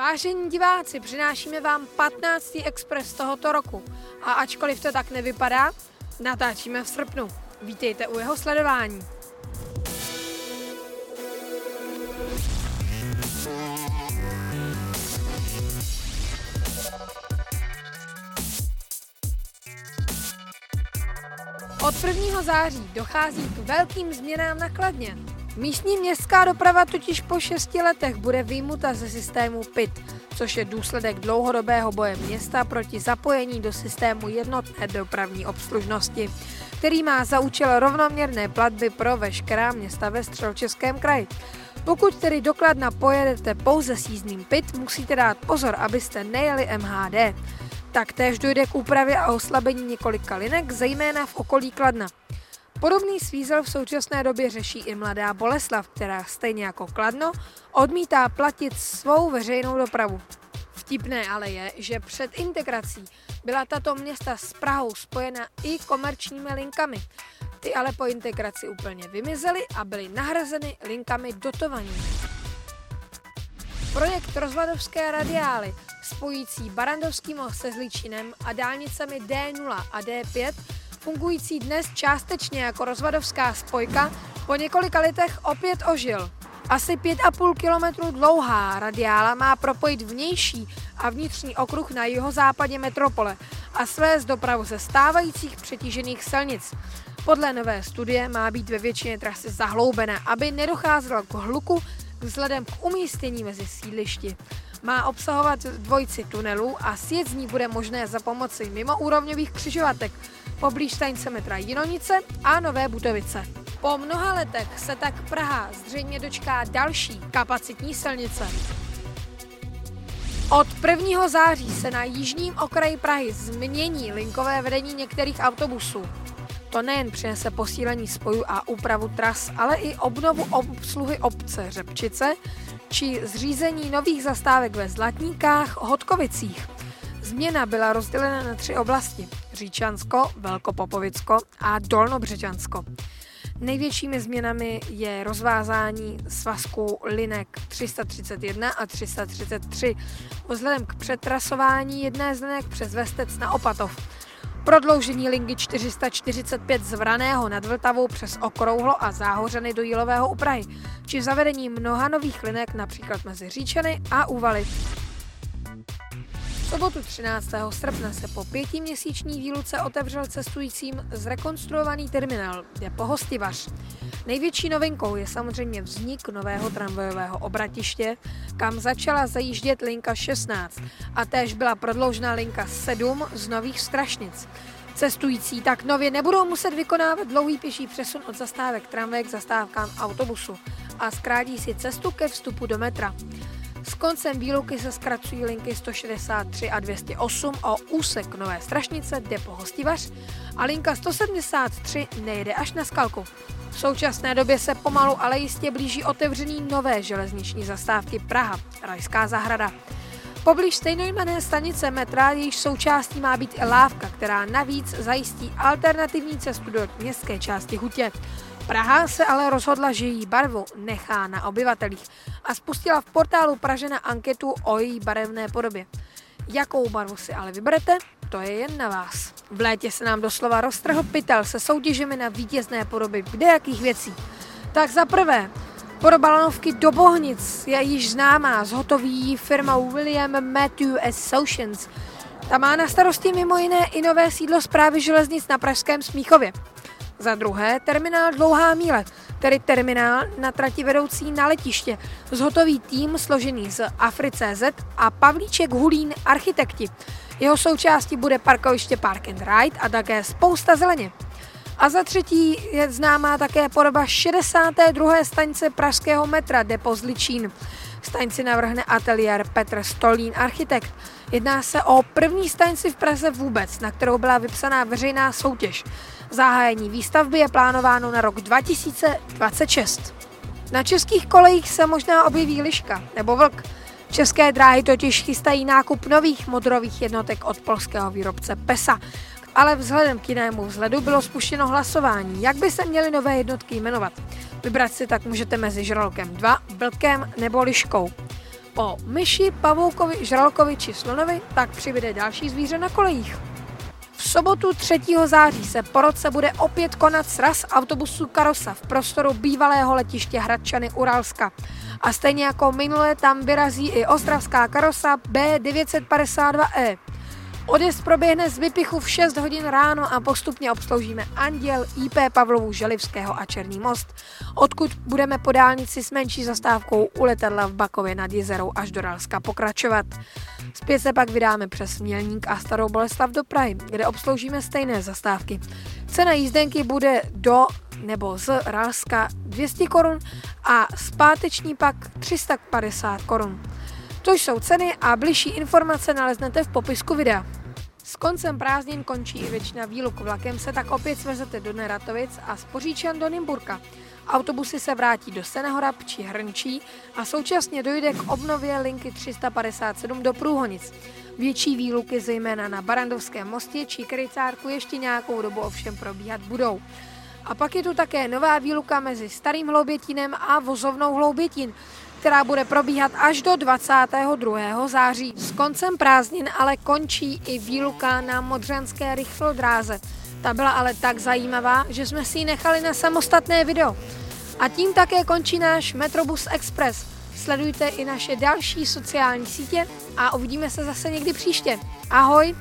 Vážení diváci, přinášíme vám 15. Express tohoto roku a ačkoliv to tak nevypadá, natáčíme v srpnu. Vítejte u jeho sledování. Od 1. září dochází k velkým změnám na Kladně. Místní městská doprava totiž po šesti letech bude vyjmuta ze systému PIT, což je důsledek dlouhodobého boje města proti zapojení do systému jednotné dopravní obslužnosti, který má za účel rovnoměrné platby pro veškerá města ve středočeském kraji. Pokud tedy dokladna pojedete pouze s jízdným PIT, musíte dát pozor, abyste nejeli MHD. Taktéž dojde k úpravě a oslabení několika linek, zejména v okolí Kladna. Podobný svízel v současné době řeší i mladá Boleslav, která stejně jako Kladno odmítá platit svou veřejnou dopravu. Vtipné ale je, že před integrací byla tato města s Prahou spojena i komerčními linkami. Ty ale po integraci úplně vymizely a byly nahrazeny linkami dotovanými. Projekt rozvadovské radiály spojící Barandovský most se Zličinem a dálnicemi D0 a D5 fungující dnes částečně jako rozvadovská spojka, po několika letech opět ožil. Asi 5,5 kilometru dlouhá radiála má propojit vnější a vnitřní okruh na jihozápadě metropole a svést dopravu ze stávajících přetížených silnic. Podle nové studie má být ve většině trasy zahloubená, aby nedocházelo k hluku vzhledem k umístění mezi sídlišti. Má obsahovat dvojici tunelů a sjet z ní bude možné za pomoci mimoúrovňových křižovatek, poblíž stanice metra Jinonice a Nové Butovice. Po mnoha letech se tak Praha zřejmě dočká další kapacitní silnice. Od 1. září se na jižním okraji Prahy změní linkové vedení některých autobusů. To nejen přinese posílení spojů a úpravu tras, ale i obnovu obsluhy obce Řepčice či zřízení nových zastávek ve Zlatníkách, Hodkovicích. Změna byla rozdělena na tři oblasti. Říčansko, Velkopopovicko a Dolnobřečansko. Největšími změnami je rozvázání svazku linek 331 a 333 vzhledem k přetrasování jedné z linek přes Vestec na Opatov. Prodloužení linky 445 z Vraného nad Vltavou přes Okrouhlo a Záhořeny do Jílového u Prahy, či zavedení mnoha nových linek například mezi Říčany a Úvaly sobotu 13. srpna se po pětiměsíční výluce otevřel cestujícím zrekonstruovaný terminál Depo Hostivař. Největší novinkou je samozřejmě vznik nového tramvajového obratiště, kam začala zajíždět linka 16 a též byla prodloužena linka 7 z nových strašnic. Cestující tak nově nebudou muset vykonávat dlouhý pěší přesun od zastávek tramvaje k zastávkám autobusu a zkrátí si cestu ke vstupu do metra. S koncem výluky se zkracují linky 163 a 208 o úsek Nové Strašnice Depo Hostivař a linka 173 nejde až na Skalku. V současné době se pomalu, ale jistě blíží otevření nové železniční zastávky Praha, Rajská zahrada. Poblíž stejnojmené stanice metra, jejíž součástí má být i lávka, která navíc zajistí alternativní cestu do městské části Hutě. Praha se ale rozhodla, že její barvu nechá na obyvatelích a spustila v portálu Pražena anketu o její barevné podobě. Jakou barvu si ale vyberete, to je jen na vás. V létě se nám doslova roztrhl pytel se soutěžemi na vítězné podoby kdejakých věcí. Tak za prvé, podoba lanovky do Bohnic je již známá, zhotoví firma William Matthew Associates. Ta má na starosti mimo jiné i nové sídlo zprávy železnic na Pražském Smíchově. Za druhé, terminál Dlouhá míle, tedy terminál na trati vedoucí na letiště. Zhotový tým složený z Afri.cz a Pavlíček Hulín architekti. Jeho součástí bude parkoviště Park and Ride a také spousta zeleně. A za třetí je známá také podoba 62. stanice pražského metra Depo Zličín. Stanici navrhne ateliér Petr Stolín, architekt. Jedná se o první stanici v Praze vůbec, na kterou byla vypsaná veřejná soutěž. Zahájení výstavby je plánováno na rok 2026. Na českých kolejích se možná objeví liška nebo vlk. České dráhy totiž chystají nákup nových modrových jednotek od polského výrobce PESA, ale vzhledem k jinému vzhledu bylo spuštěno hlasování, jak by se měly nové jednotky jmenovat. Vybrat si tak můžete mezi žralokem 2, vlkem nebo liškou. Po myši, pavoukovi, žralokovi či slonovi tak přibude další zvíře na kolejích. V sobotu 3. září se po roce bude opět konat sraz autobusu Karosa v prostoru bývalého letiště Hradčany Uralska. A stejně jako minule tam vyrazí i ostravská karosa B952E. Odjezd proběhne z Vypichu v 6 hodin ráno a postupně obsloužíme Anděl, IP Pavlovu, Želivského a Černý most, odkud budeme po dálnici s menší zastávkou u letadla v Bakově nad jezerou až do Ralska pokračovat. Zpět se pak vydáme přes Mělník a Starou Boleslav do Prahy, kde obsloužíme stejné zastávky. Cena jízdenky bude do nebo z Ralska 200 korun a zpáteční pak 350 korun. To jsou ceny a bližší informace naleznete v popisku videa. S koncem prázdnin končí i většina výluk vlakem, se tak opět svezete do Neratovic a z Poříčan do Nymburka. Autobusy se vrátí do Senehorab či Hrnčí a současně dojde k obnově linky 357 do Průhonic. Větší výluky zejména na Barandovském mostě či Krycárku ještě nějakou dobu ovšem probíhat budou. A pak je tu také nová výluka mezi Starým Hloubětinem a vozovnou Hloubětin, která bude probíhat až do 22. září. S koncem prázdnin ale končí i výluka na Modřanské rychlodráze. Ta byla ale tak zajímavá, že jsme si ji nechali na samostatné video. A tím také končí náš Metrobus Express. Sledujte i naše další sociální sítě a uvidíme se zase někdy příště. Ahoj!